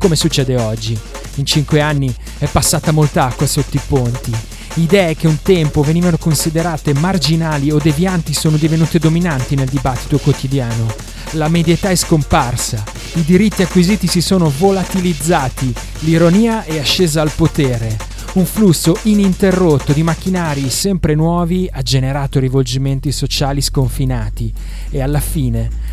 come succede oggi. In cinque anni è passata molta acqua sotto i ponti. Idee che un tempo venivano considerate marginali o devianti sono divenute dominanti nel dibattito quotidiano. La medietà è scomparsa, i diritti acquisiti si sono volatilizzati, l'ironia è ascesa al potere. Un flusso ininterrotto di macchinari sempre nuovi ha generato rivolgimenti sociali sconfinati e alla fine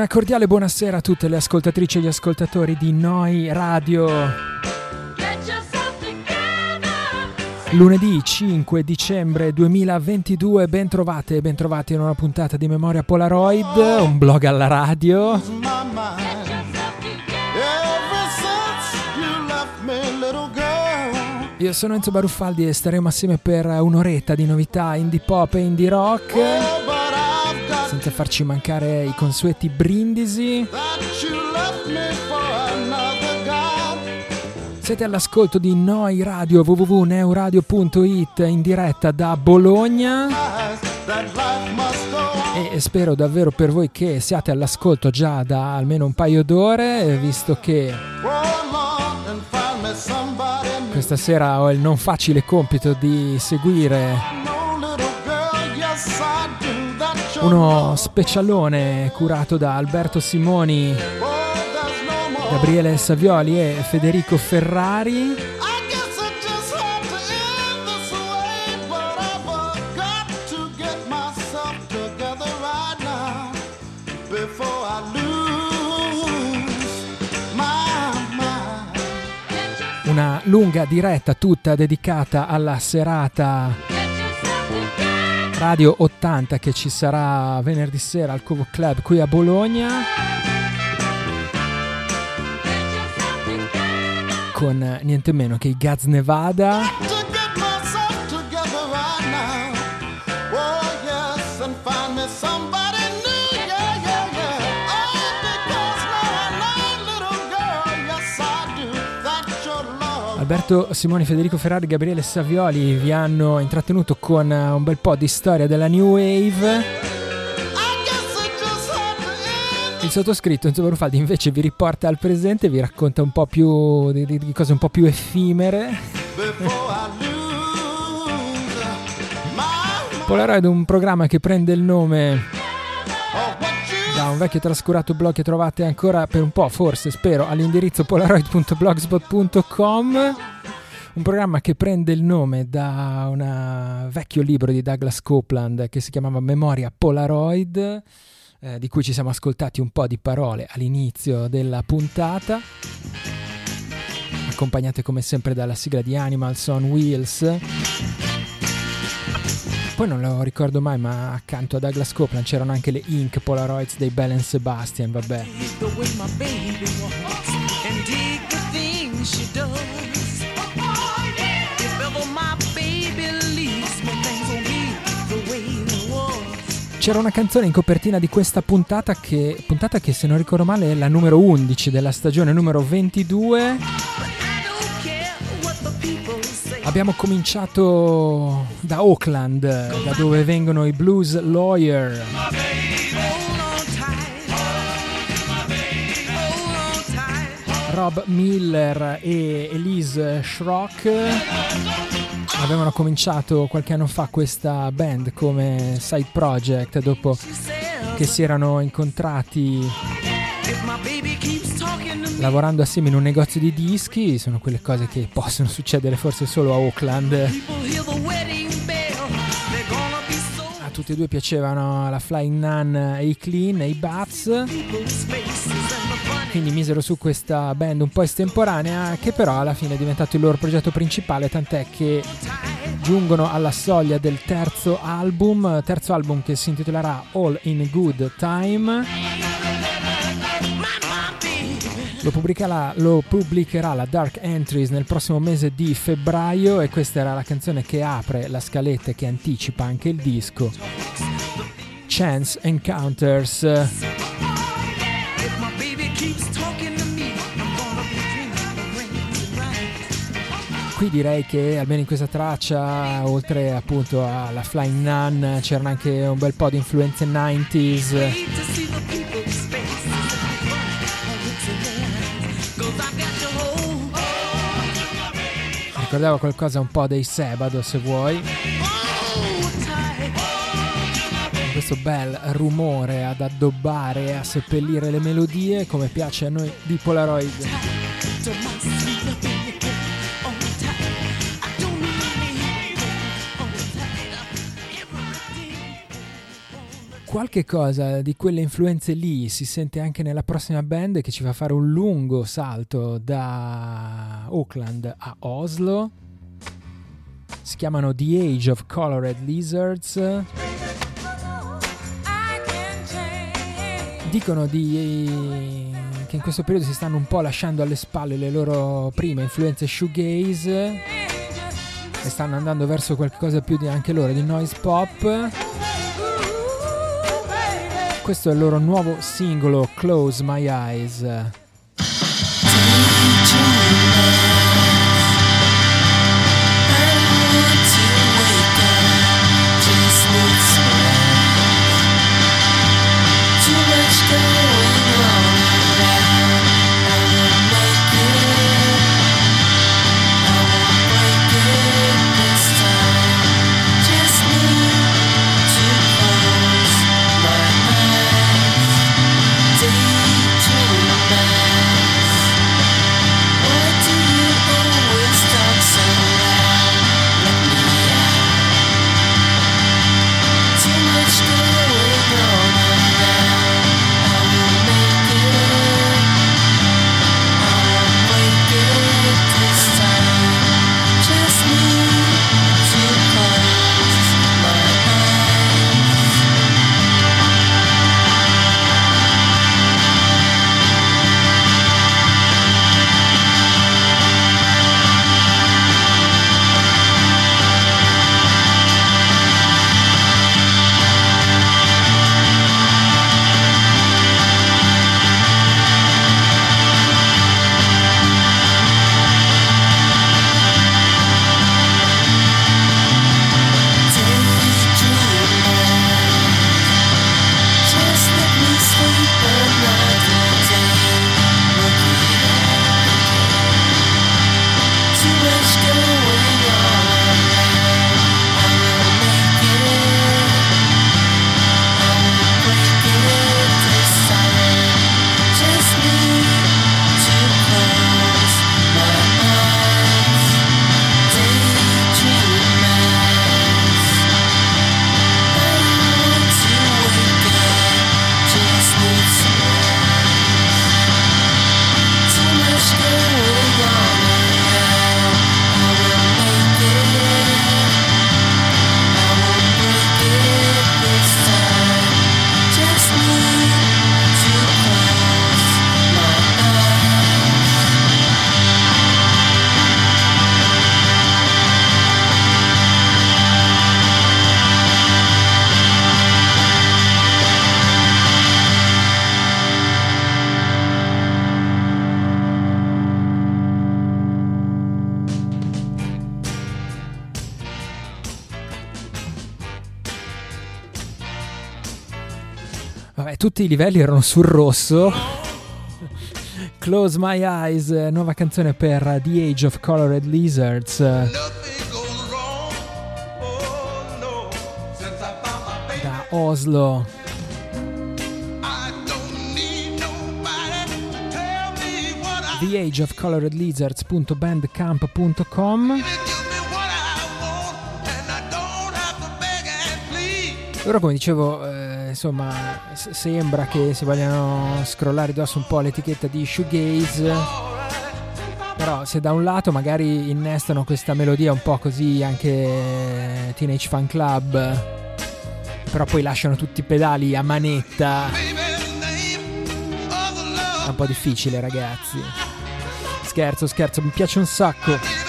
Una cordiale buonasera a tutte le ascoltatrici e gli ascoltatori di Noi Radio. Lunedì 5 dicembre 2022, ben trovate e ben trovati in una puntata di Memoria Polaroid, un blog alla radio. Io sono Enzo Baruffaldi e staremo assieme per un'oretta di novità indie pop e indie rock. Senza farci mancare i consueti brindisi. Siete all'ascolto di Noi Radio www.neuradio.it in diretta da Bologna e spero davvero per voi che siate all'ascolto già da almeno un paio d'ore visto che questa sera ho il non facile compito di seguire uno specialone curato da Alberto Simoni, Gabriele Savioli e Federico Ferrari. Una lunga diretta tutta dedicata alla serata Radio 80 che ci sarà venerdì sera al Covo Club qui a Bologna. Con niente meno che i Gaz Nevada. Alberto Simoni, Federico Ferrari, Gabriele Savioli vi hanno intrattenuto con un bel po' di storia della New Wave. Il sottoscritto Enzo Barufaldi invece vi riporta al presente, vi racconta un po' più di, di cose un po' più effimere. Polaroid è un programma che prende il nome da un vecchio trascurato blog che trovate ancora per un po', forse, spero, all'indirizzo polaroid.blogspot.com. Un programma che prende il nome da un vecchio libro di Douglas Copeland che si chiamava Memoria Polaroid, eh, di cui ci siamo ascoltati un po' di parole all'inizio della puntata. Accompagnate come sempre dalla sigla di Animals on Wheels poi non lo ricordo mai, ma accanto a Douglas Copeland c'erano anche le Ink Polaroids dei Bell Sebastian, vabbè. C'era una canzone in copertina di questa puntata che, puntata che se non ricordo male è la numero 11 della stagione numero 22 Abbiamo cominciato da Auckland, da dove vengono i Blues Lawyer. Rob Miller e Elise Schrock avevano cominciato qualche anno fa questa band come side project dopo che si erano incontrati lavorando assieme in un negozio di dischi, sono quelle cose che possono succedere forse solo a Auckland. A tutti e due piacevano la Flying Nun e i Clean e i Bats. Quindi misero su questa band un po' estemporanea che però alla fine è diventato il loro progetto principale, tant'è che giungono alla soglia del terzo album, terzo album che si intitolerà All in Good Time. Lo pubblicherà, lo pubblicherà, la Dark Entries nel prossimo mese di febbraio e questa era la canzone che apre la scaletta e che anticipa anche il disco. Chance Encounters. Qui direi che almeno in questa traccia, oltre appunto alla Flying Nun, c'erano anche un bel po' di influenze 90s. Ricordava qualcosa un po' dei Sebado se vuoi. Questo bel rumore ad addobbare e a seppellire le melodie come piace a noi di Polaroid qualche cosa di quelle influenze lì si sente anche nella prossima band che ci fa fare un lungo salto da Auckland a Oslo. Si chiamano The Age of Colored Lizards. Dicono di che in questo periodo si stanno un po' lasciando alle spalle le loro prime influenze shoegaze e stanno andando verso qualcosa più di anche loro di noise pop. Questo è il loro nuovo singolo Close My Eyes. Tutti i livelli erano sul rosso. Close My Eyes, nuova canzone per The Age of Colored Lizards. Da Oslo. theageofcoloredlizards.bandcamp.com Loro come dicevo eh, insomma sembra che si vogliano scrollare addosso un po' l'etichetta di shoegaze. Però se da un lato magari innestano questa melodia un po' così anche Teenage Fan Club però poi lasciano tutti i pedali a manetta. È un po' difficile ragazzi. Scherzo scherzo mi piace un sacco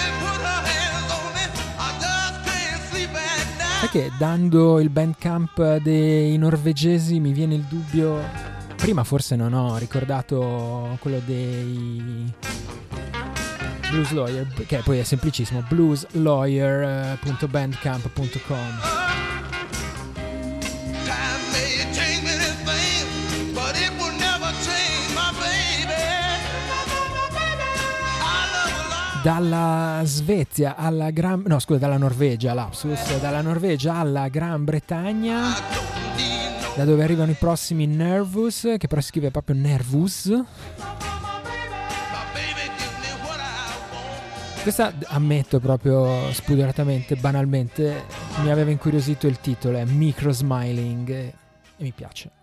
Sai che dando il bandcamp dei norvegesi mi viene il dubbio. Prima forse non ho ricordato quello dei Blues Lawyer, che poi è semplicissimo, blueslawyer.bandcamp.com. dalla Svezia alla Gran no scusa dalla Norvegia lapsus dalla Norvegia alla Gran Bretagna da dove arrivano i prossimi Nervous che però si scrive proprio Nervous questa ammetto proprio spudoratamente banalmente mi aveva incuriosito il titolo è Micro Smiling e mi piace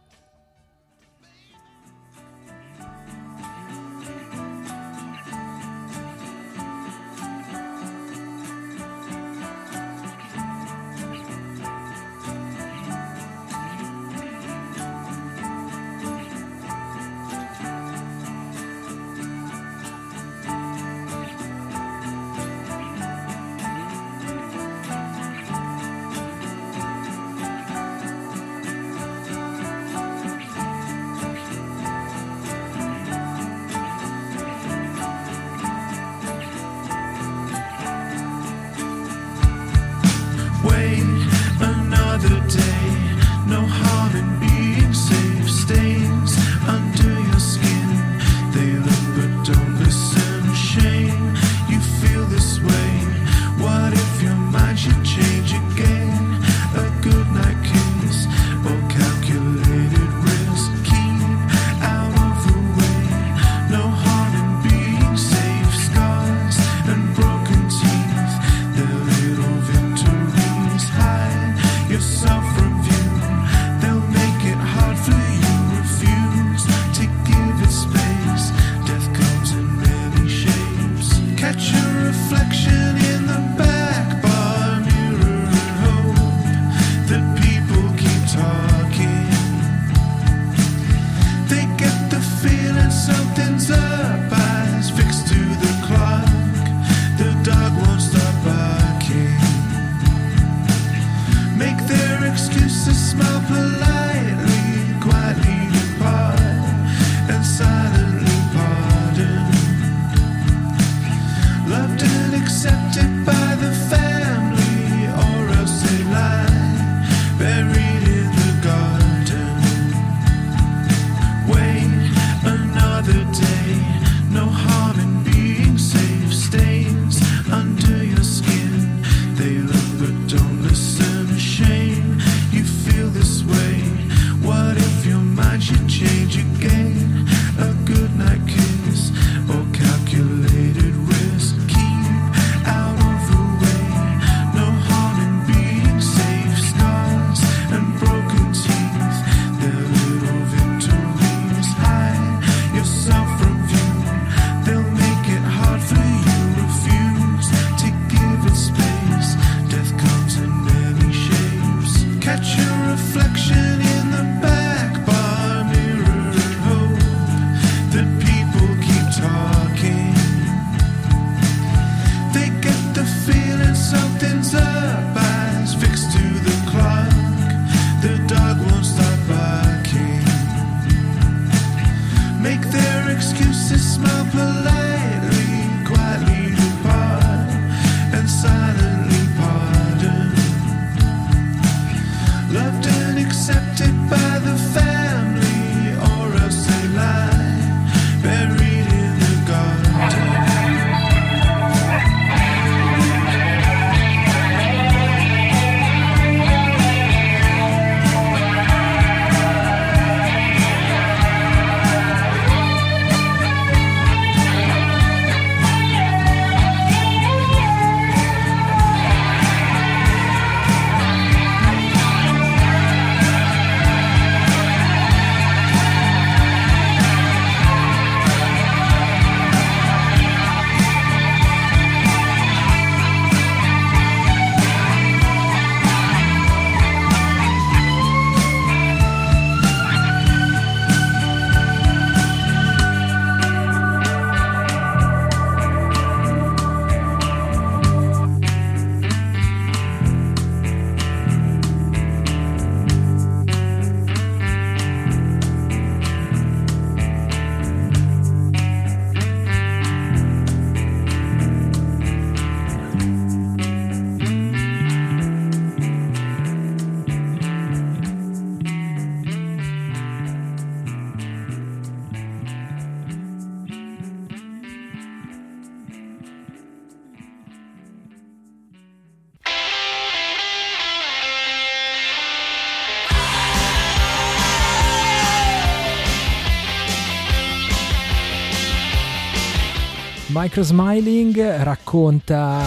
Micro Smiling racconta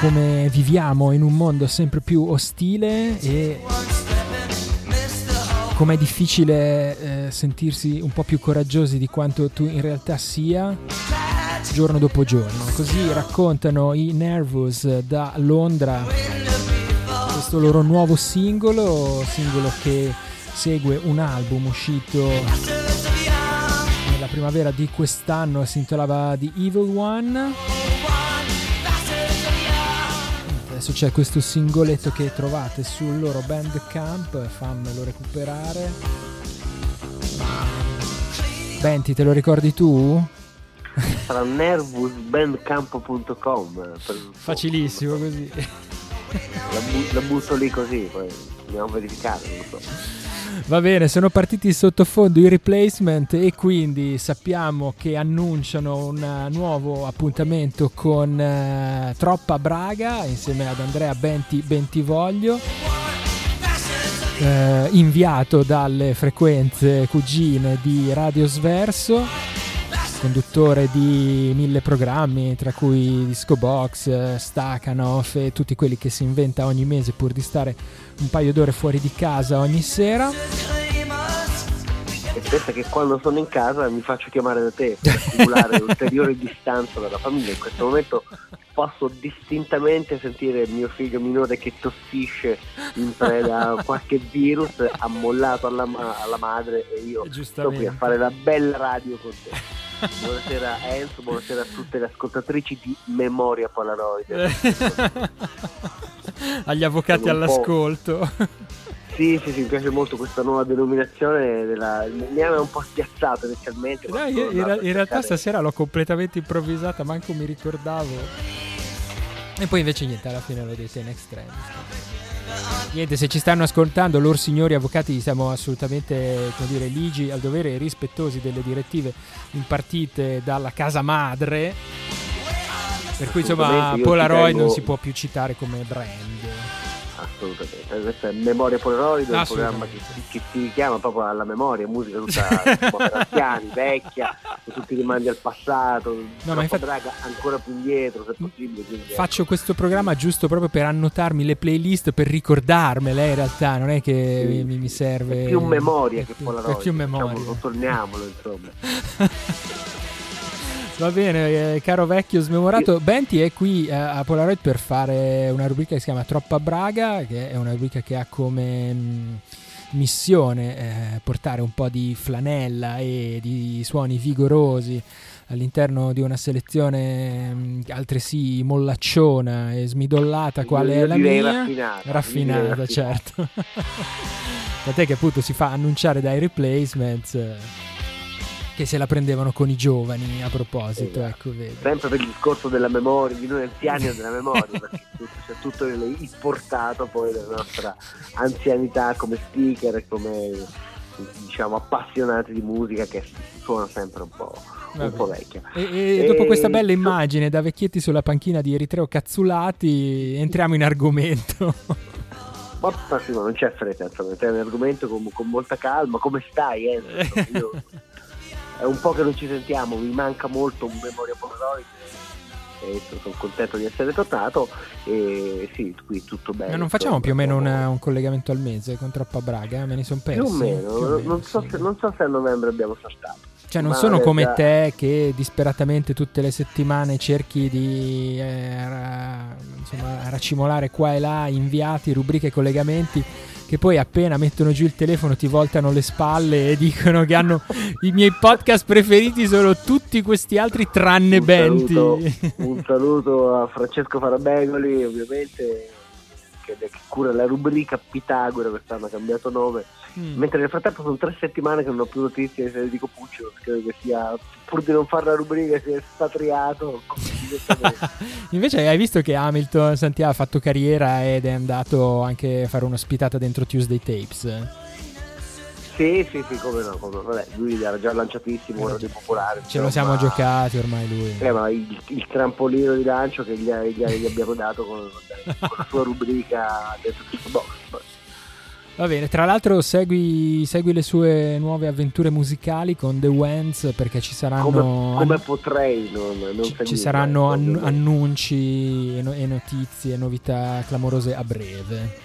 come viviamo in un mondo sempre più ostile e com'è difficile eh, sentirsi un po' più coraggiosi di quanto tu in realtà sia giorno dopo giorno. Così raccontano i Nervous da Londra questo loro nuovo singolo, singolo che segue un album uscito primavera di quest'anno, si intitolava The Evil One. Adesso c'è questo singoletto che trovate sul loro bandcamp, fammelo recuperare. Benti, te lo ricordi tu? Sarà nervousbandcamp.com Facilissimo così. La, bu- la, butto lì così, poi andiamo a verificare, non so. Va bene, sono partiti sottofondo i replacement e quindi sappiamo che annunciano un nuovo appuntamento con uh, Troppa Braga insieme ad Andrea Benti Bentivoglio. Uh, inviato dalle frequenze cugine di Radio Sverso conduttore di mille programmi, tra cui Disco Box, Stakhanov e tutti quelli che si inventa ogni mese pur di stare un paio d'ore fuori di casa ogni sera. E pensa che quando sono in casa mi faccio chiamare da te per accumulare ulteriore distanza dalla famiglia. In questo momento posso distintamente sentire mio figlio minore che tossisce in preda a qualche virus ammollato alla, alla madre e io sto qui a fare la bella radio con te. Buonasera Enzo, buonasera a tutte le ascoltatrici di Memoria Polaroid. Agli avvocati all'ascolto. Sì, sì, sì, mi piace molto questa nuova denominazione. Della... Mi ha un po' spiazzato inizialmente. No, io, in, in realtà stasera l'ho completamente improvvisata, manco mi ricordavo. E poi invece niente, alla fine l'ho detto in extremis. Niente, se ci stanno ascoltando loro signori avvocati siamo assolutamente come dire, ligi al dovere e rispettosi delle direttive impartite dalla casa madre. Per cui insomma Polaroid tengo... non si può più citare come brand assolutamente. Questa è Memoria Polaroid, un programma che, che, si chiama proprio alla memoria, musica tutta per anziani, vecchia, tutti rimandi al passato, no, ma infatti... draga ancora più indietro se possibile. Quindi. Faccio questo programma giusto proprio per annotarmi le playlist, per ricordarmele in realtà, non è che sì, mi, mi, serve... È più memoria che Polaroid. È più memoria. Diciamo, sottolineiamolo insomma. Va bene, eh, caro vecchio smemorato. Benti è qui eh, a Polaroid per fare una rubrica che si chiama Troppa Braga, che è una rubrica che ha come mh, mm, missione eh, portare un po' di flanella e di suoni vigorosi all'interno di una selezione mh, mm, altresì mollacciona e smidollata quale è la mia? raffinata, raffinata certo. Tant'è che appunto si fa annunciare dai replacements che se la prendevano con i giovani a proposito. Esatto. Ecco. Sempre per il discorso della memoria, di noi anziani e della memoria, perché c'è tutto il, portato poi della nostra anzianità come speaker come diciamo appassionati di musica che suona sempre un po'. Un po' vecchia. E, e, e, dopo questa bella immagine da vecchietti sulla panchina di Eritreo cazzulati, entriamo in argomento. Ma non c'è fretta, insomma, è un argomento con, con molta calma. Come stai? Eh? Io è un po' che non ci sentiamo, mi manca molto un memoria Polaroid sono contento di essere tornato e sì, qui tutto bene. Ma non facciamo più o meno una, un collegamento al mese con Troppa Braga? Me ne sono persi. Più o meno, più o meno non, so sì. se, non, so se, a novembre abbiamo saltato. Cioè non sono come te che disperatamente tutte le settimane cerchi di eh, ra, insomma, racimolare qua e là inviati, rubriche, collegamenti che poi appena mettono giù il telefono ti voltano le spalle e dicono che hanno i miei podcast preferiti sono tutti questi altri tranne un Benti. Saluto, un saluto a Francesco Farabegoli, ovviamente, che, che cura la rubrica Pitagora, quest'anno ha cambiato nome Mm. Mentre nel frattempo sono tre settimane che non ho più notizie di Federico Puccio, credo che sia, pur di non fare la rubrica, si è espatriato. Invece hai visto che Hamilton Santiago ha fatto carriera ed è andato anche a fare un'ospitata dentro Tuesday Tapes? Sì, sì, sì, come no, come no. Vabbè, lui era già lanciatissimo, era dei popolari. Ce lo siamo giocati ormai lui. Eh, ma il, il trampolino di lancio che gli, gli, gli abbiamo dato con, con, la sua rubrica dentro questo box. Va bene, tra l'altro segui, segui, le sue nuove avventure musicali con The Wens perché ci saranno... Come, come potrei non, non ci, ci saranno ann- annunci e, no- e notizie, novità clamorose a breve.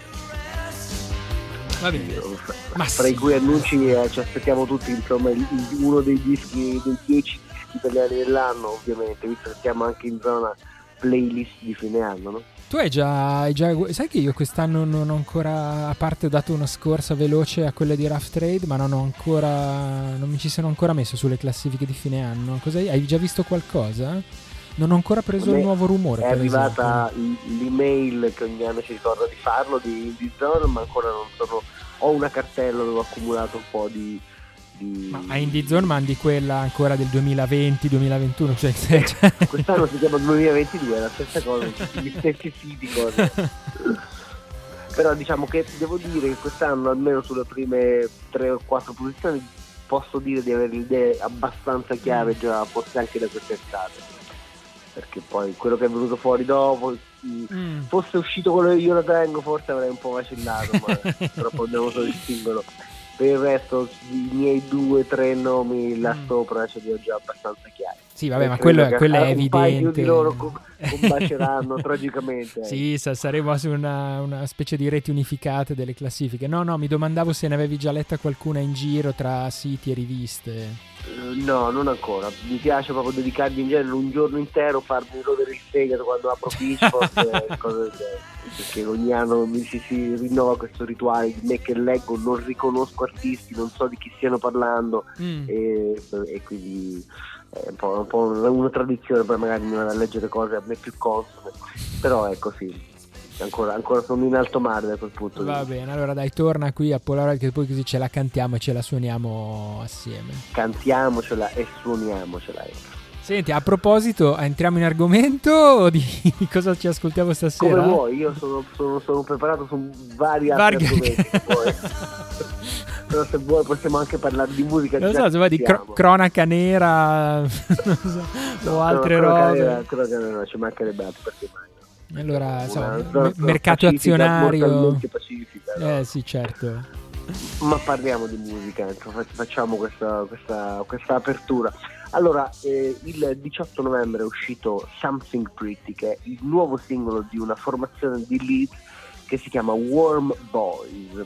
Va bene. Ma Tra sì. i cui annunci eh, ci aspettiamo tutti, insomma, il, il, uno dei dischi, dei dieci dischi italiani dell'anno, ovviamente, visto che siamo anche in zona playlist di fine anno, no? Tu hai già, hai già, Sai che io quest'anno non ho ancora. A parte ho dato una scorsa veloce a quelle di Rough Trade, ma non ho ancora. Non mi ci sono ancora messo sulle classifiche di fine anno. Cosa, hai già visto qualcosa? Non ho ancora preso il nuovo rumore. È arrivata esempio. l'email che ogni anno ci ricorda di farlo di IndieZone, ma ancora non sono. Ho una cartella dove ho accumulato un po' di di... Ma a Indie Zone mandi quella ancora del 2020-2021, cioè, cioè... Quest'anno si chiama 2022, è la stessa cosa, gli stessi siti cose. Però diciamo che devo dire che quest'anno, almeno sulle prime 3 o 4 posizioni, posso dire di avere le idee abbastanza chiare già forse anche da quest'estate. Perché poi quello che è venuto fuori dopo, mm. fosse uscito quello che io lo tengo, forse avrei un po' vacillato, ma purtroppo abbiamo solo il singolo per il resto i miei due o tre nomi là mm. sopra ce li ho già abbastanza chiari. Sì vabbè ma quello, quello è evidente un paio di loro combaceranno tragicamente. Sì saremo su una, una, specie di reti unificate delle classifiche. No no mi domandavo se ne avevi già letta qualcuna in giro tra siti e riviste. Uh, no, non ancora. Mi piace proprio dedicarmi in genere un giorno intero, farmi rodere il fegato quando apro Pitchfork e cose del genere perché ogni anno mi si, si, rinnova questo rituale di me che leggo, non riconosco artisti, non so di chi stiano parlando mm. e, e, quindi è un po', un po', una tradizione poi magari mi vado a leggere cose a me più consone, però è così. Ancora, ancora, sono in alto mare da quel punto Va bene, allora dai, torna qui a Polaroid che poi così ce la cantiamo e ce la suoniamo assieme. Cantiamocela e suoniamocela. Ecco. Senti, a proposito, entriamo in argomento di, cosa ci ascoltiamo stasera? Come vuoi, io sono, sono, sono preparato su vari altri argomenti. Però se vuoi possiamo anche parlare di musica. Non so, se vuoi di cro- cronaca nera so, no, o altre no, robe. Cronaca nera, no, ci mancherebbe altro perché mai. Allora, insomma, m- mercato azionario. Pacifica, no? Eh sì, certo. Ma parliamo di musica, facciamo questa, questa, questa apertura. Allora, eh, il 18 novembre è uscito Something Pretty, che è il nuovo singolo di una formazione di Leeds che si chiama Warm Boys.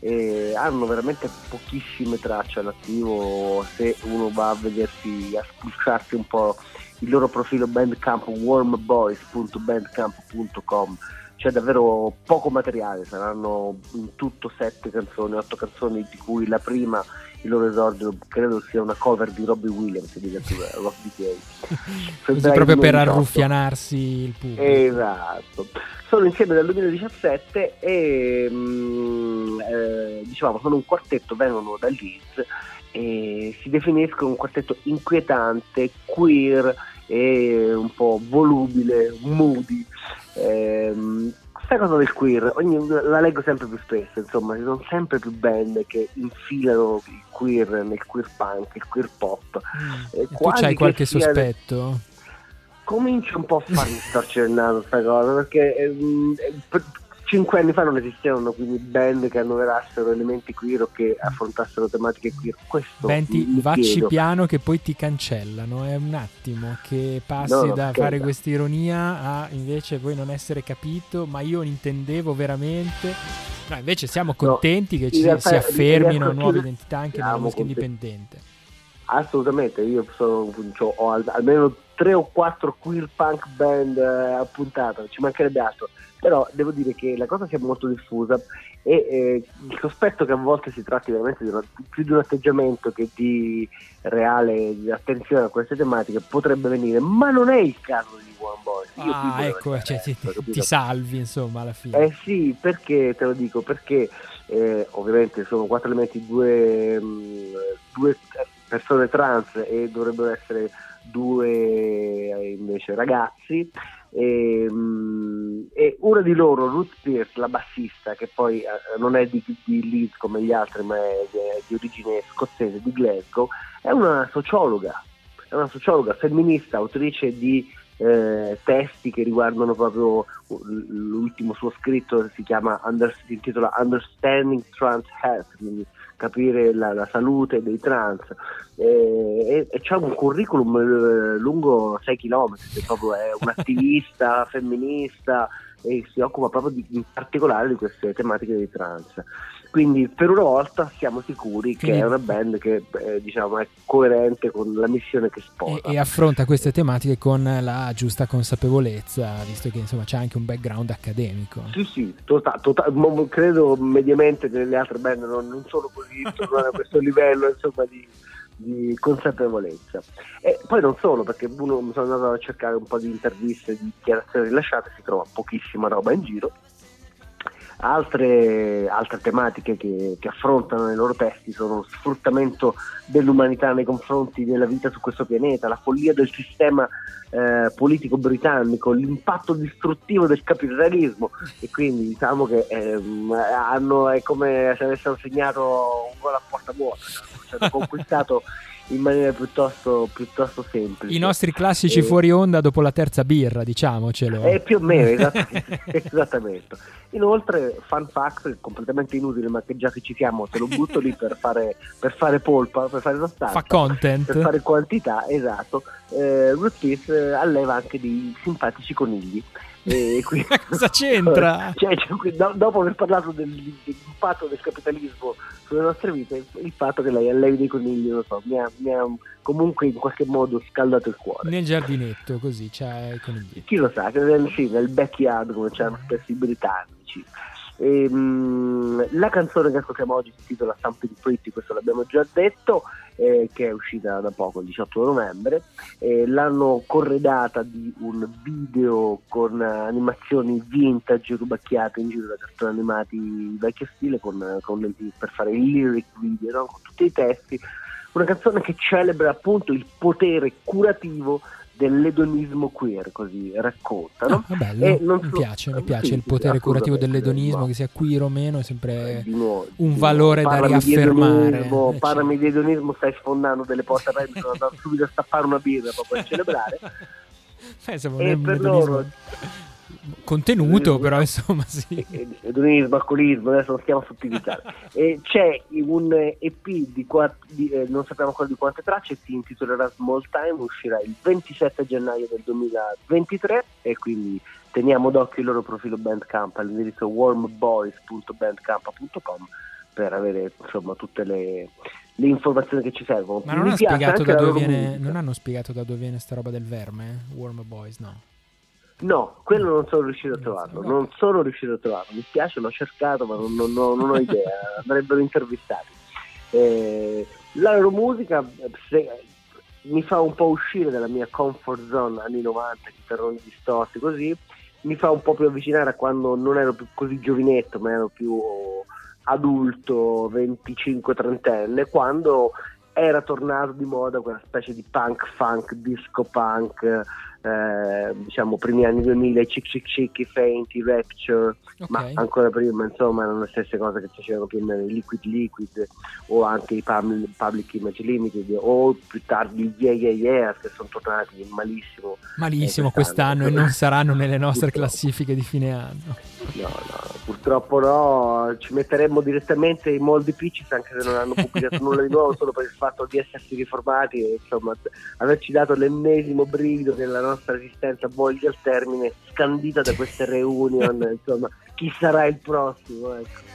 Eh, hanno veramente pochissime tracce all'attivo se uno va a vedersi, a spulciarsi un po' il loro profilo Bandcamp warmboys.bandcamp.com c'è davvero poco materiale, saranno in tutto sette canzoni, otto canzoni di cui la prima il loro esordio credo sia una cover di Robbie Williams di Rock DK proprio per arruffianarsi il pubblico. Esatto. Sono insieme dal 2017 e mh, mm, eh, diciamo sono un quartetto vengono da Leeds e si definiscono un quartetto inquietante queer e un po' volubile moody. Ehm, questa cosa del queer ogni, la leggo sempre più spesso, insomma, ci sono sempre più band che infilano il queer nel queer punk, il queer pop. Mm. Eh, tu c'hai qualche sospetto? Comincio un po' a farmi storcere il naso questa cosa, perché eh, cinque anni fa non esistevano quindi band che annoverassero elementi queer o che affrontassero tematiche queer. Questo Benti, vacci chiedo. piano che poi ti cancellano. È un attimo che passi no, no, da fare da. questa ironia a invece poi non essere capito, ma io intendevo veramente. No, invece siamo contenti no, che ci, si affermino nuove identità anche nella musica indipendente. Assolutamente, io sono, cioè, ho almeno tre o quattro queer punk band eh, a puntata, ci mancherebbe altro però devo dire che la cosa sia molto diffusa e eh, il sospetto che a volte si tratti veramente di una, più di un atteggiamento che di reale attenzione a queste tematiche potrebbe venire, ma non è il caso di One Boy. Io ah, ecco, cioè, ti, ti, salvi insomma alla fine. Eh sì, perché te lo dico? Perché eh, ovviamente sono quattro elementi, due, mh, mm, due persone trans e dovrebbero essere due eh, invece ragazzi e, ehm, e, una di loro, Ruth Pierce, la bassista, che poi eh, non è di, di, Leeds come gli altri, ma è di, di origine scozzese, di Glasgow, è una sociologa, è una sociologa femminista, autrice di eh, testi che riguardano proprio l'ultimo suo scritto, si, chiama, si intitola Understanding Trans Health, quindi capire la, la salute dei trans. E, e, c'è un curriculum eh, lungo 6 km, proprio è un attivista femminista e si occupa proprio di, in particolare di queste tematiche dei trans. Quindi per una volta siamo sicuri Quindi, che è una band che eh, diciamo, è coerente con la missione che sposa. E, e, affronta queste tematiche con la giusta consapevolezza, visto che insomma, c'è anche un background accademico. Sì, sì, tota, tota, credo mediamente che le altre band non, non sono così, tornano a questo livello insomma, di, di consapevolezza. E poi non solo, perché uno sono andato a cercare un po' di interviste, di dichiarazioni rilasciate, si trova pochissima roba in giro Altre, altre tematiche che, che, affrontano nei loro testi sono lo sfruttamento dell'umanità nei confronti della vita su questo pianeta, la follia del sistema eh, politico britannico, l'impatto distruttivo del capitalismo. E quindi diciamo che ehm, hanno, è come se avessero segnato un gol a porta vuota, cioè, hanno conquistato in maniera piuttosto, piuttosto semplice. I nostri classici e... fuori onda dopo la terza birra, diciamocelo. Eh, più o meno, esattamente. esattamente. Inoltre, fun fact completamente inutile, ma che già che ci siamo, te lo butto lì per fare, per fare polpa, per fare sostanza. Fa content. Per fare quantità, esatto. Eh, Root Peace eh, alleva anche dei simpatici conigli. E quindi, Cosa c'entra? Cioè, cioè, dopo aver parlato del, dell'impatto del capitalismo sulle nostre vite, il fatto che lei allevi dei conigli, non so, mi ha, mi ha comunque in qualche modo scaldato il cuore. Nel giardinetto, così c'è i conigli. Chi lo sa, che nel, sì, nel backyard, come c'erano spesso i britannici. E, ehm, la canzone che ascoltiamo oggi si intitola Something Pretty, questo l'abbiamo già detto, eh, che è uscita da poco, il 18 novembre. Eh, l'hanno corredata di un video con animazioni vintage rubacchiate in giro da cartoni animati vecchio stile con, con, per fare il lyric video, no? con tutti i testi. Una canzone che celebra appunto il potere curativo dell'edonismo queer, così raccontano. Ah, bello, mi piace, mi piace sì, il potere curativo dell'edonismo, che sia queer o meno, è sempre nuovo, un valore da riaffermare. Eh, parlami di edonismo, stai sfondando delle porte aperte, sono andato subito a stappare una birra proprio per celebrare. Eh, e per loro contenuto, però insomma sì. Edonismo, alcolismo, adesso lo stiamo a sottilizzare. e c'è un EP di, quatt- di eh, non sappiamo ancora di quante tracce, si intitolerà Small Time, uscirà il 27 gennaio del 2023 e quindi teniamo d'occhio il loro profilo Bandcamp all'indirizzo warmboys.bandcamp.com per avere insomma tutte le, le informazioni che ci servono. Ma non, ha spiegato da dove viene, non hanno spiegato da dove viene sta roba del verme? Warm Boys, no. No, quello non sono riuscito a trovarlo, non sono riuscito a trovarlo, mi spiace, l'ho cercato ma non, non, non, ho idea, andrebbero intervistati. Eh, la loro musica se, mi fa un po' uscire dalla mia comfort zone anni 90, chitarroni distorti così, mi fa un po' più avvicinare a quando non ero più così giovinetto, ma ero più adulto, 25-30enne, quando era tornato di moda quella specie di punk funk, disco punk eh, diciamo primi anni 2000, Chick Chick Chick, i Faint, i Rapture, okay. ma ancora prima insomma erano le stesse cose che facevano più o meno i Liquid Liquid o anche i Public Image Limited o più tardi i Yeah Yeah Yeah che sono tornati malissimo. Malissimo eh, quest'anno, quest'anno e non saranno nelle nostre classifiche di fine anno. No, no, purtroppo no, ci metteremmo direttamente i moldi Pitches anche se non hanno pubblicato nulla di nuovo solo per il fatto di essersi riformati e insomma averci dato l'ennesimo brivido nella nostra esistenza volge al termine scandita da queste reunion, insomma chi sarà il prossimo ecco.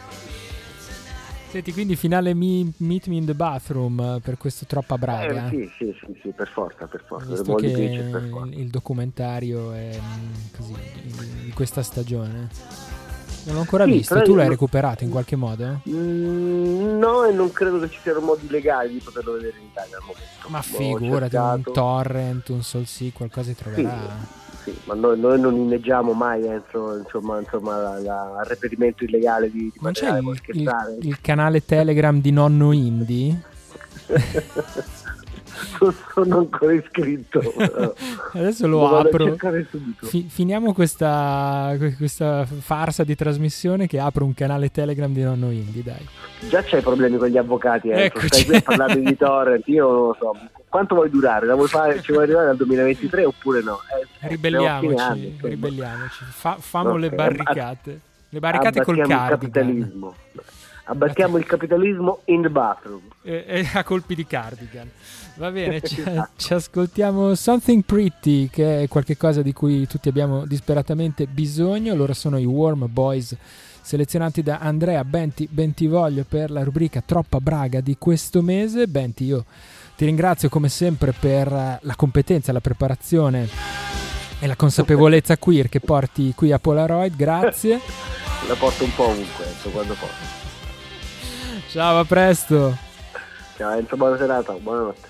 Senti, quindi finale Meet Me in the Bathroom eh, per questo Troppa Braga? Eh, sì, sì, sì, sì, per forza, per forza. Visto che per forza. il documentario è mm, così, di questa stagione. Non l'ho ancora sì, visto, tu l'hai recuperato in qualche modo? Mm, no, e non credo che ci siano modi legali di poterlo vedere in Italia al momento. Ma figurati, un torrent, un sol sì, qualcosa ti troverà. Sì, sì, ma noi, noi, non inneggiamo mai entro insomma, insomma, al reperimento illegale di, di materiale, c'è il, il, il canale Telegram di nonno Indy? non sono ancora iscritto. Adesso lo, lo apro. Fi- finiamo questa, questa, farsa di trasmissione che apro un canale Telegram di nonno Indy, dai. Già c'hai problemi con gli avvocati, eh. Ecco, stai qui a parlare di torrent, io non lo so. Quanto vuoi durare? La vuoi fare, ci vuoi arrivare al 2023 oppure no? Eh, ribelliamoci, anni, ribelliamoci. Fa, famo no, le barricate. Le barricate col cardigan. capitalismo. Abbattiamo il capitalismo in the bathroom. E, e a colpi di cardigan. Va bene, ci, ci, ascoltiamo Something Pretty, che è qualcosa di cui tutti abbiamo disperatamente bisogno. Loro sono i Warm Boys, selezionati da Andrea Benti Bentivoglio per la rubrica Troppa Braga di questo mese. Benti, io ti ringrazio come sempre per la competenza, la preparazione e la consapevolezza queer che porti qui a Polaroid. Grazie. La porto un po' ovunque, quando posso. Ciao, a presto. Ciao Enzo, buona serata, buonanotte.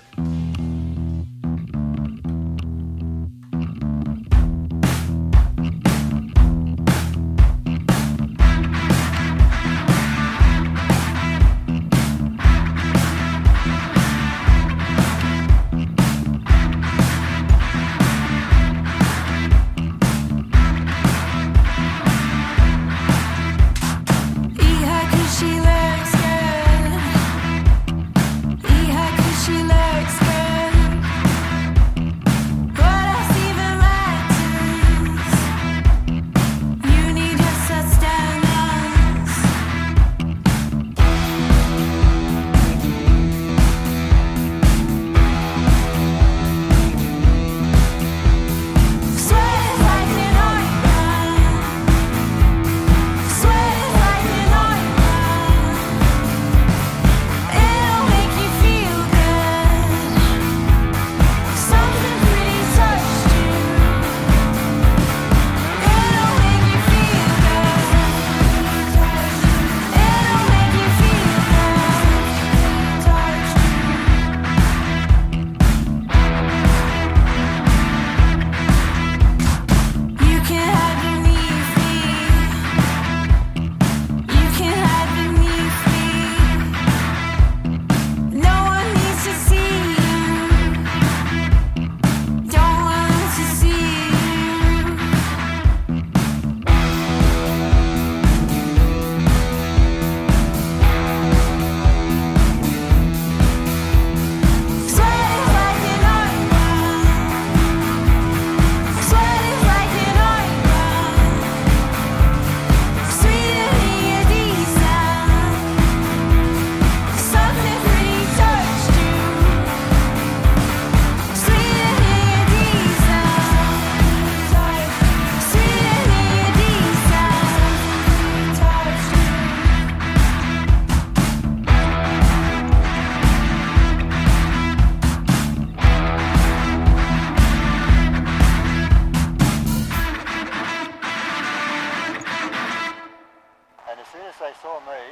soon as they saw me,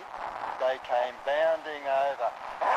they came bounding over.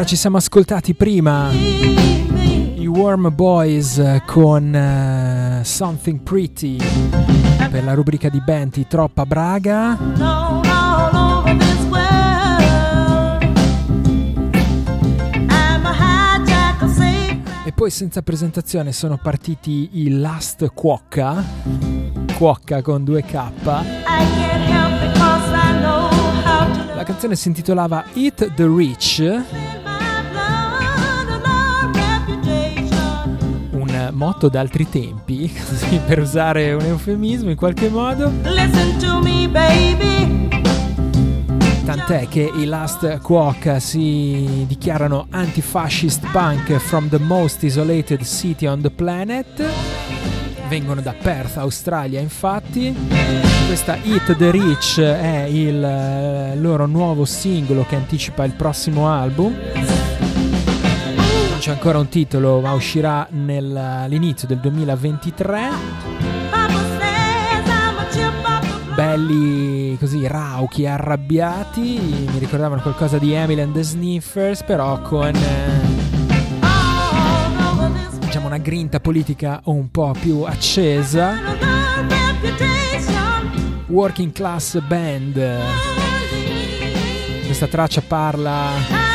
Allora ci siamo ascoltati prima i Warm Boys con uh, Something Pretty per la rubrica di Benti Troppa Braga. E poi senza presentazione sono partiti i Last Cuocca, Cuocca con 2K. La canzone si intitolava Eat the Rich. Motto d'altri tempi, così per usare un eufemismo in qualche modo. Tant'è che i Last Quok si dichiarano anti-fascist punk from the most isolated city on the planet vengono da Perth, Australia infatti. Questa Hit the Rich è il eh, loro nuovo singolo che anticipa il prossimo album. C'è ancora un titolo, ma uscirà all'inizio del 2023. Belli così rauchi, arrabbiati, mi ricordavano qualcosa di Emily and the Sniffers, però con eh, diciamo una grinta politica un po' più accesa. Working Class Band. Questa traccia parla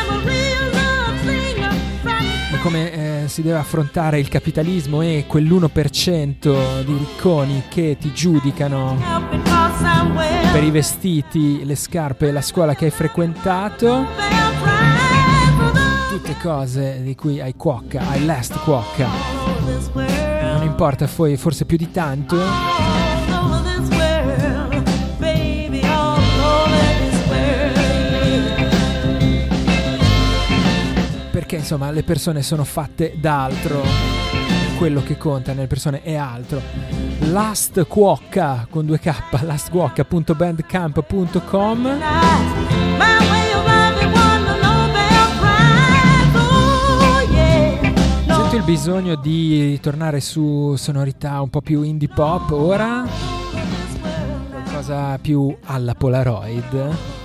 come eh, si deve affrontare il capitalismo e quell'1% di ricconi che ti giudicano per i vestiti, le scarpe e la scuola che hai frequentato tutte cose di cui hai cuocca, hai last cuocca. Non importa forse più di tanto. Perché insomma le persone sono fatte d'altro. Quello che conta nelle persone è altro. Last Cuocca con 2K, lastcuocca.bandcamp.com il bisogno di tornare su sonorità un po' più indie pop ora, qualcosa più alla Polaroid.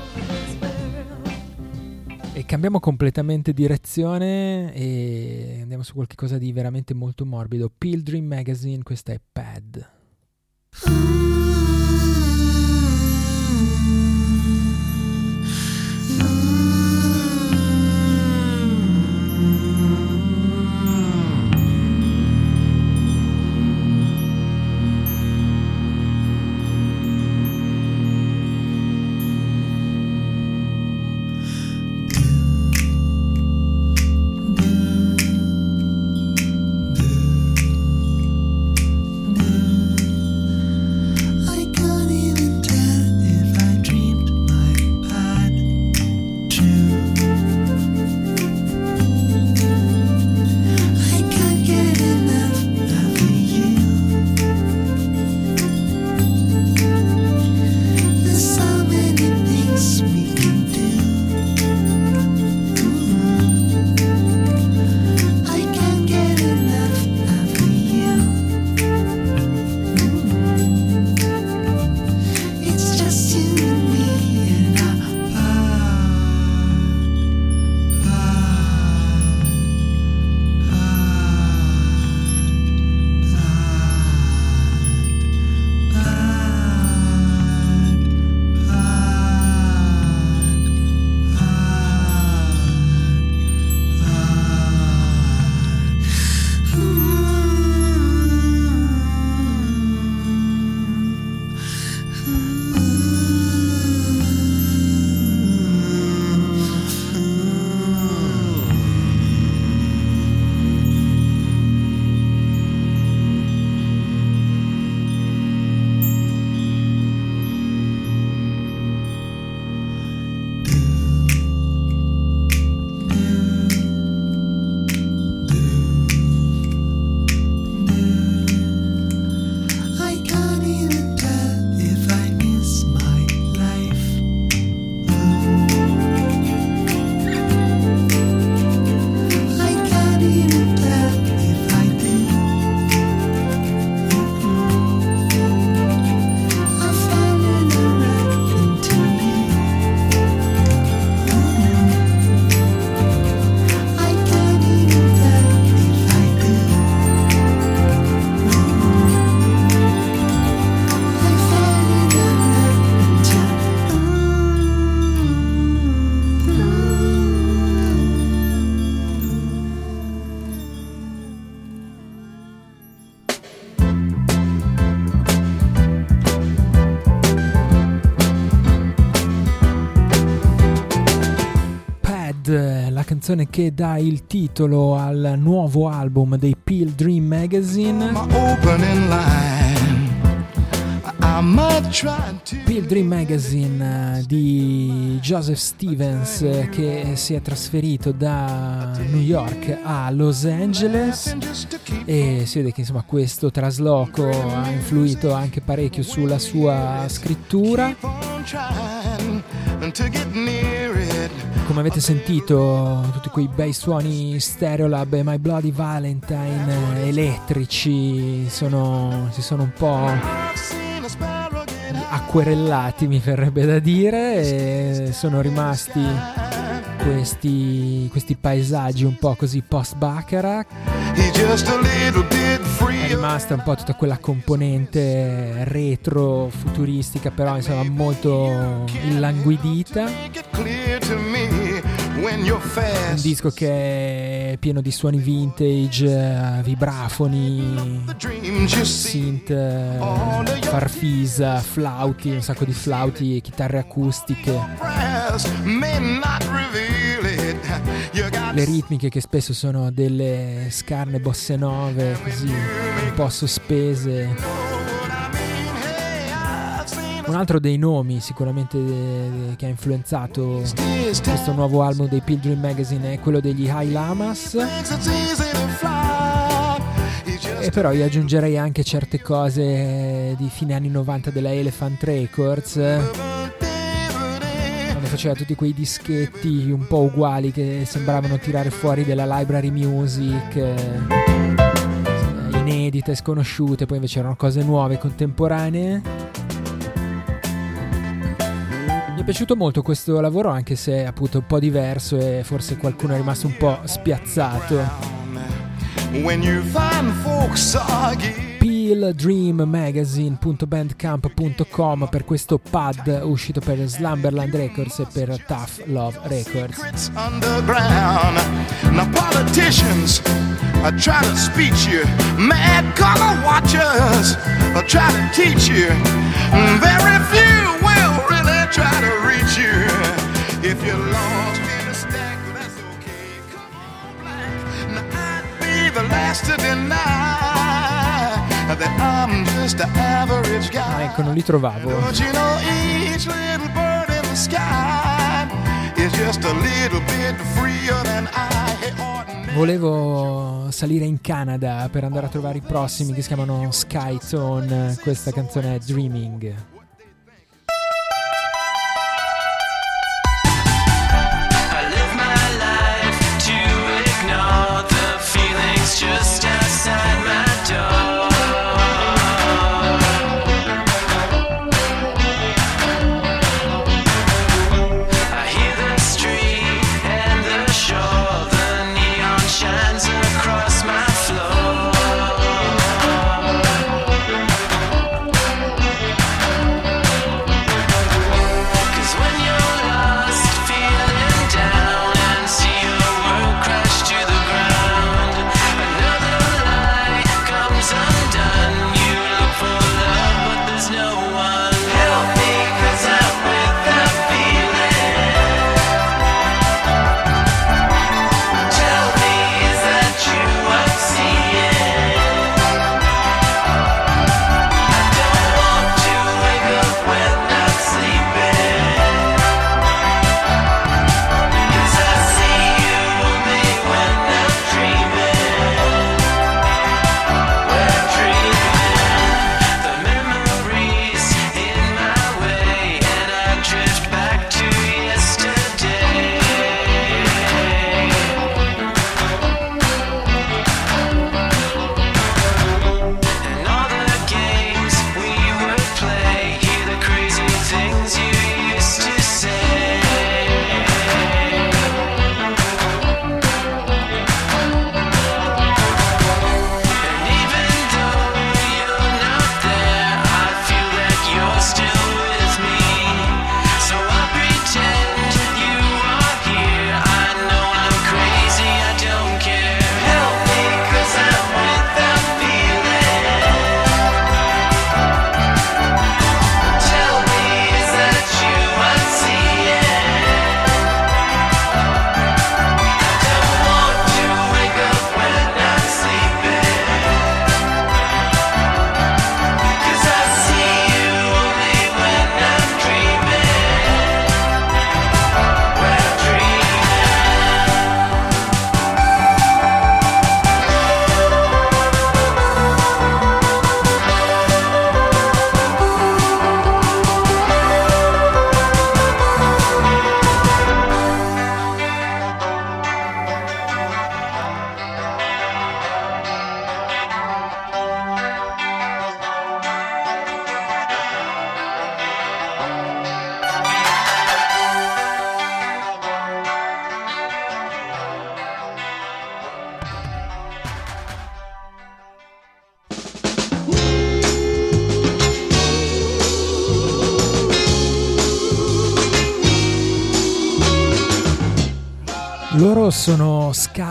Cambiamo completamente direzione e andiamo su qualcosa di veramente molto morbido. Pilgrim Magazine, questa è Pad. Canzone che dà il titolo al nuovo album dei Peel Dream Magazine. Peel Dream Magazine eh, di Joseph Stevens eh, che si è trasferito da New York a Los Angeles. E si vede che insomma questo trasloco ha influito anche parecchio sulla sua scrittura come avete sentito tutti quei bei suoni Stereolab e My Bloody Valentine eh, elettrici sono, si sono un po' acquerellati mi verrebbe da dire e sono rimasti questi, questi paesaggi un po' così post Baccarat è rimasta un po' tutta quella componente retro futuristica però insomma molto illanguidita un disco che è pieno di suoni vintage, vibrafoni, synth, farfisa, flauti, un sacco di flauti e chitarre acustiche. Le ritmiche che spesso sono delle scarne bosse nove, così un po' sospese. Un altro dei nomi sicuramente de- che ha influenzato questo nuovo album dei Pilgrim Magazine è quello degli High Lamas. E però io aggiungerei anche certe cose di fine anni 90 della Elephant Records. Quando faceva tutti quei dischetti un po' uguali che sembravano tirare fuori della library music inedite, sconosciute, poi invece erano cose nuove, contemporanee. Piaciuto molto questo lavoro anche se è appunto un po' diverso e forse qualcuno è rimasto un po' spiazzato. PeelDreamMagazine.bandcamp.com per questo pad uscito per Slumberland Records e per Tough Love Records. Now politicians I try to speech you, mad color watchers I try to teach you, very few will really try to Ah, ecco, non li trovavo. Volevo salire in Canada per andare a trovare i prossimi che si chiamano Skytone. Questa canzone è Dreaming.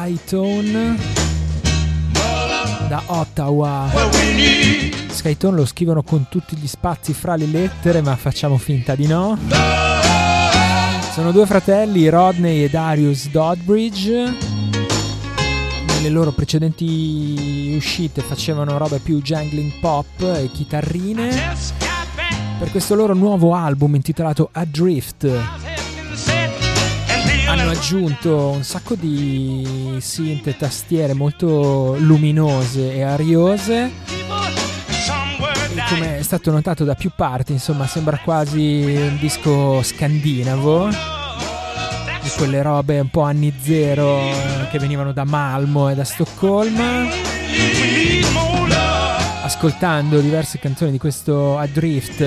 Skytone da Ottawa. Skytone lo scrivono con tutti gli spazi fra le lettere, ma facciamo finta di no. Sono due fratelli, Rodney e Darius Dodbridge. Nelle loro precedenti uscite facevano robe più jangling pop e chitarrine. Per questo loro nuovo album intitolato Adrift hanno aggiunto un sacco di synth e tastiere molto luminose e ariose. Come è stato notato da più parti, insomma, sembra quasi un disco scandinavo. Di quelle robe un po' anni zero che venivano da Malmo e da Stoccolma. Ascoltando diverse canzoni di questo Adrift,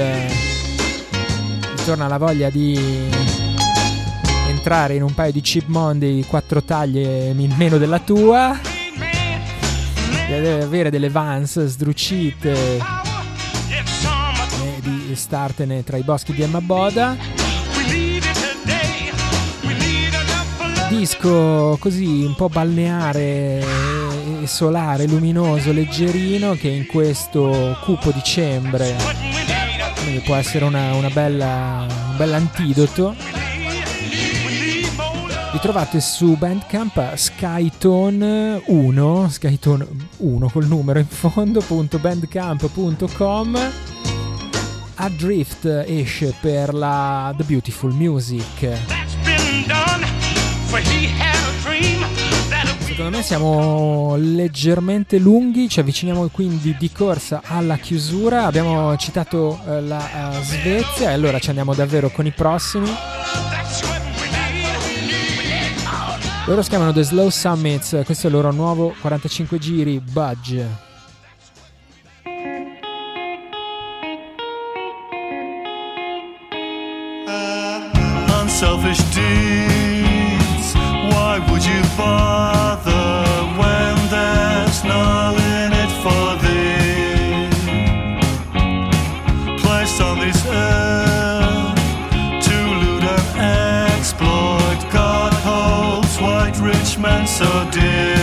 ritorna la voglia di entrare in un paio di chip Monday quattro taglie in meno della tua. Deve avere delle vans sdrucite e di startene tra i boschi di Emma Boda. Disco così un po' balneare e solare, luminoso, leggerino che in questo cupo dicembre può essere una, una bella, un bel antidoto li trovate su Bandcamp Skytone 1, Skytone 1 col numero in fondo.bandcamp.com. Adrift esce per la The Beautiful Music. Secondo me siamo leggermente lunghi, ci avviciniamo quindi di corsa alla chiusura. Abbiamo citato eh, la uh, Svezia e allora ci andiamo davvero con i prossimi. Loro si chiamano The Slow Summits, questo è il loro nuovo 45 giri Budge. Unselfish deeds, why would you bother so dear.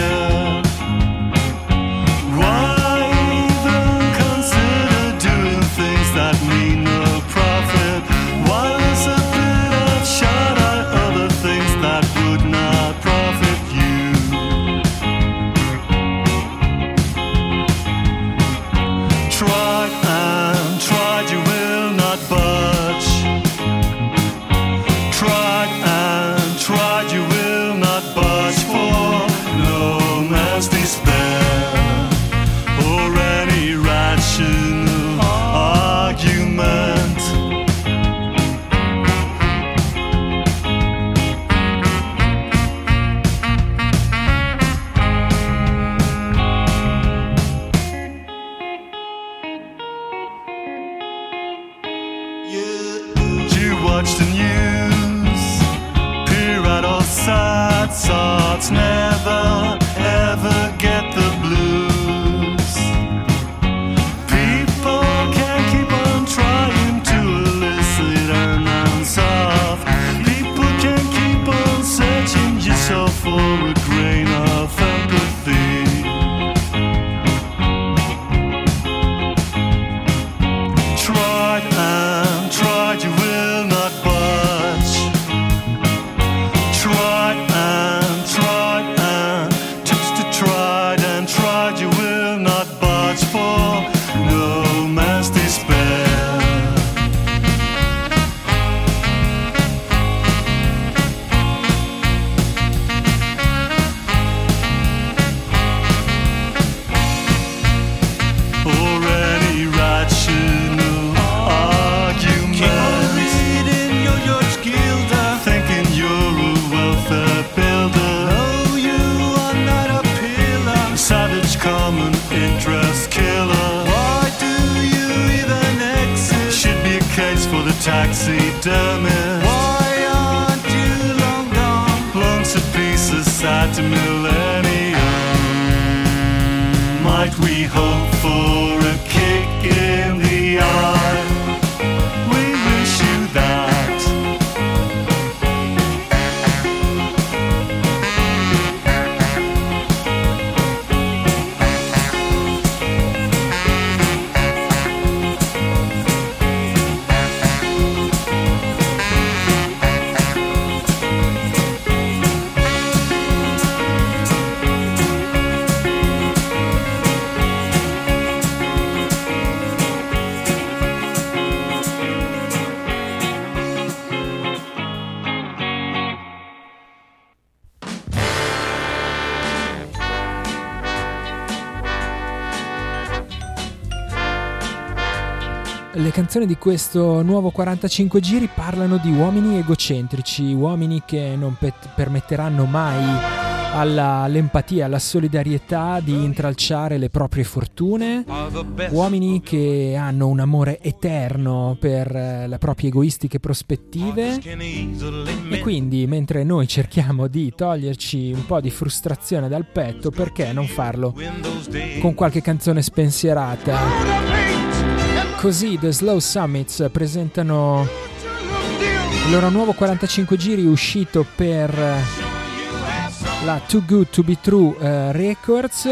Taxidermist. Why aren't you long gone? Lungs of pieces, sad to millennium. Might we hope canzoni di questo nuovo 45 giri parlano di uomini egocentrici, uomini che non pe- permetteranno mai alla, all'empatia, alla solidarietà di intralciare le proprie fortune, uomini che hanno un amore eterno per eh, le proprie egoistiche prospettive e quindi mentre noi cerchiamo di toglierci un po' di frustrazione dal petto, perché non farlo con qualche canzone spensierata? Così The Slow Summits presentano il loro nuovo 45 giri uscito per la Too Good To Be True uh, Records.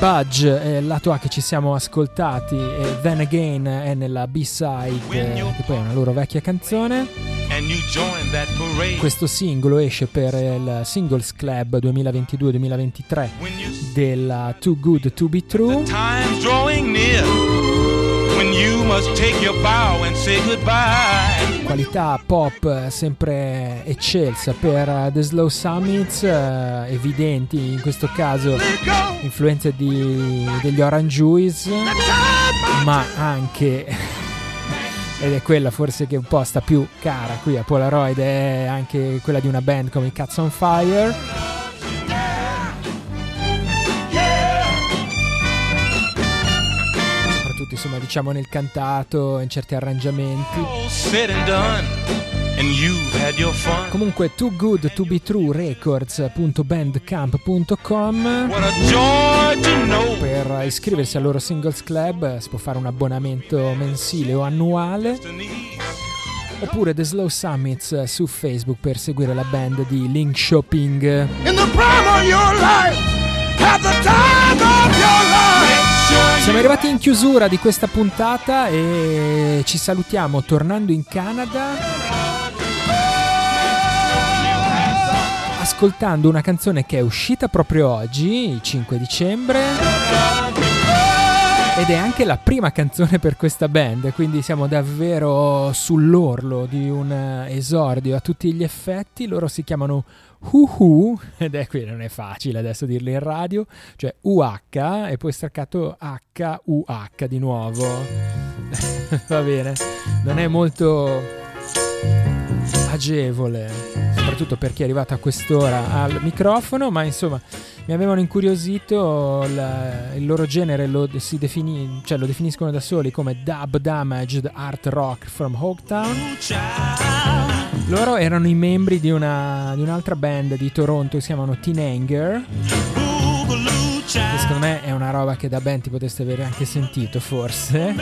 Budge è il lato A che ci siamo ascoltati e Then Again è nella B-side eh, che poi è una loro vecchia canzone. Questo singolo esce per il Singles Club 2022-2023 della Too Good To Be True. Qualità pop sempre eccelsa per The Slow Summits, eh, evidenti in questo caso influenze di, degli Orange Juice, ma anche ed è quella forse che un po' sta più cara qui a Polaroid è anche quella di una band come i Cats on Fire. Soprattutto insomma diciamo nel cantato in certi arrangiamenti Comunque Too Good To Be True Records.bandcamp.com Per iscriversi al loro singles club si può fare un abbonamento mensile o annuale. Oppure The Slow Summits su Facebook per seguire la band di Link Shopping. In the prime of your life At the time of your life. Siamo arrivati in chiusura di questa puntata e ci salutiamo tornando in Canada ascoltando una canzone che è uscita proprio oggi, il 5 dicembre. Ed è anche la prima canzone per questa band, quindi siamo davvero sull'orlo di un esordio a tutti gli effetti. Loro si chiamano Uhu, ed è qui non è facile adesso dirlo in radio, cioè UH e poi staccato HUH di nuovo. Va bene, non è molto agevole, soprattutto per chi è arrivato a quest'ora al microfono, ma insomma mi avevano incuriosito la, il loro genere lo, defini, cioè lo, definiscono da soli come dub damaged art rock from Hawktown loro erano i membri di, una, di un'altra band di Toronto che si chiamano Teen Anger. Che secondo me è una roba che da band ti potreste avere anche sentito forse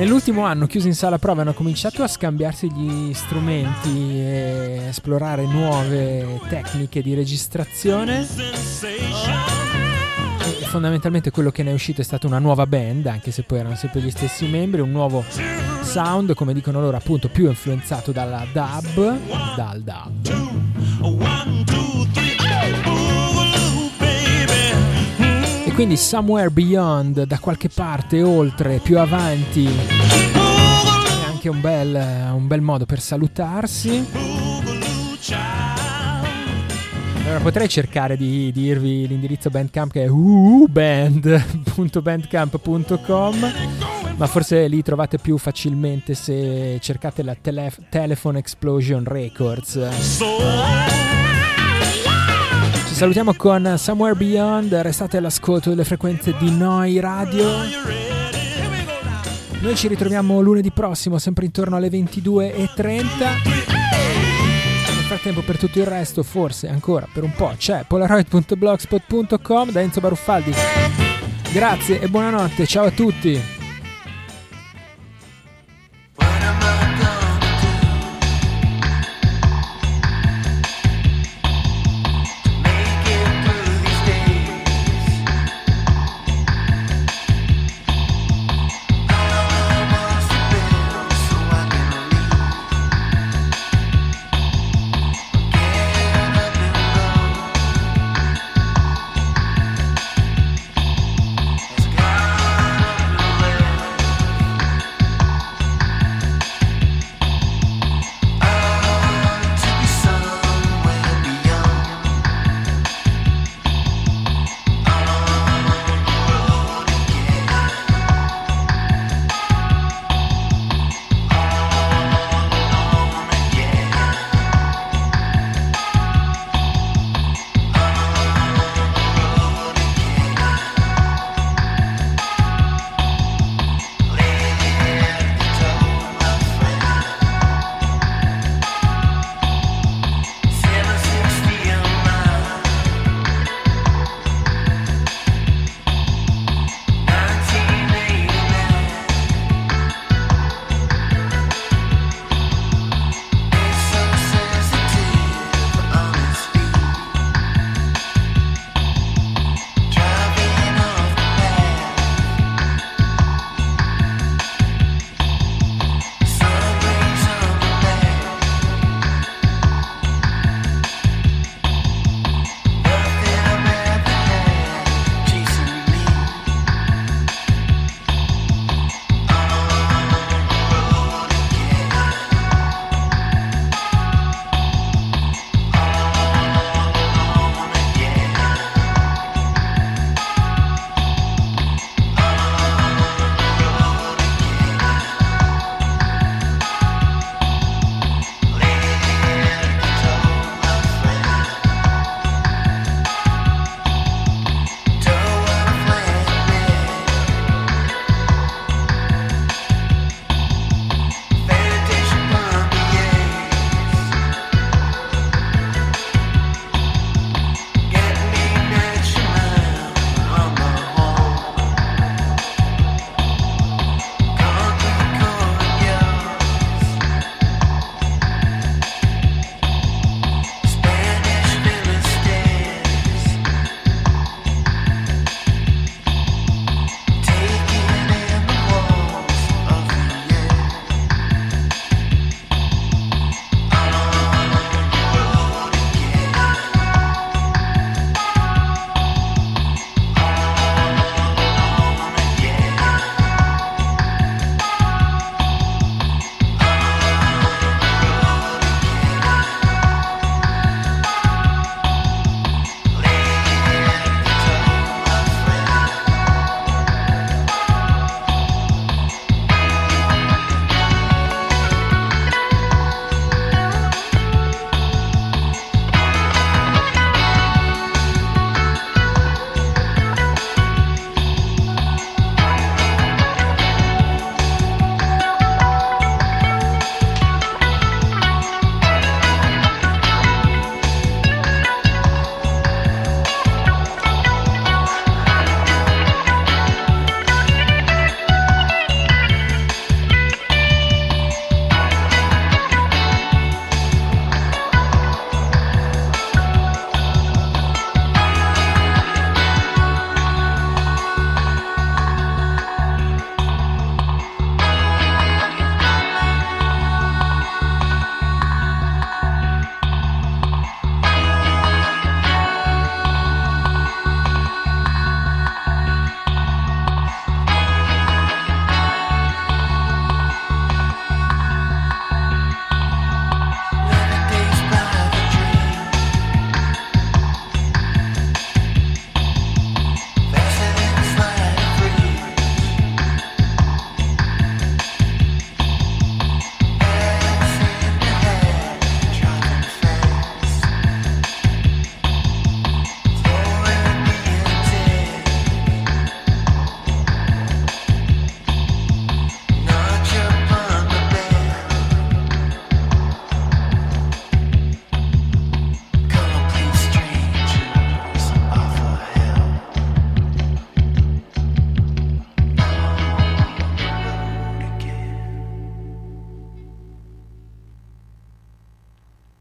Nell'ultimo anno, chiusi in sala prova, hanno cominciato a scambiarsi gli strumenti e esplorare nuove tecniche di registrazione. E fondamentalmente quello che ne è uscito è stata una nuova band, anche se poi erano sempre gli stessi membri, un nuovo sound, come dicono loro, appunto più influenzato dalla dub, dal dub. Quindi Somewhere Beyond, da qualche parte oltre, più avanti, è anche un bel, un bel modo per salutarsi. Allora potrei cercare di dirvi l'indirizzo Bandcamp che è uband.bandcamp.com ma forse lì trovate più facilmente se cercate la Telef- Telephone Explosion Records. Salutiamo con Somewhere Beyond, restate all'ascolto delle frequenze di Noi Radio. Noi ci ritroviamo lunedì prossimo, sempre intorno alle 22.30. Nel frattempo per tutto il resto, forse ancora per un po', c'è polaroid.blogspot.com da Enzo Baruffaldi. Grazie e buonanotte, ciao a tutti!